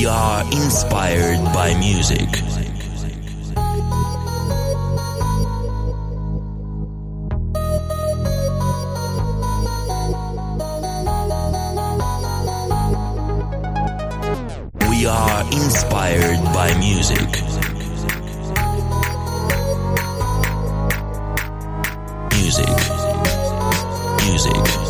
We are inspired by music. We are inspired by music. Music. Music.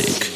music.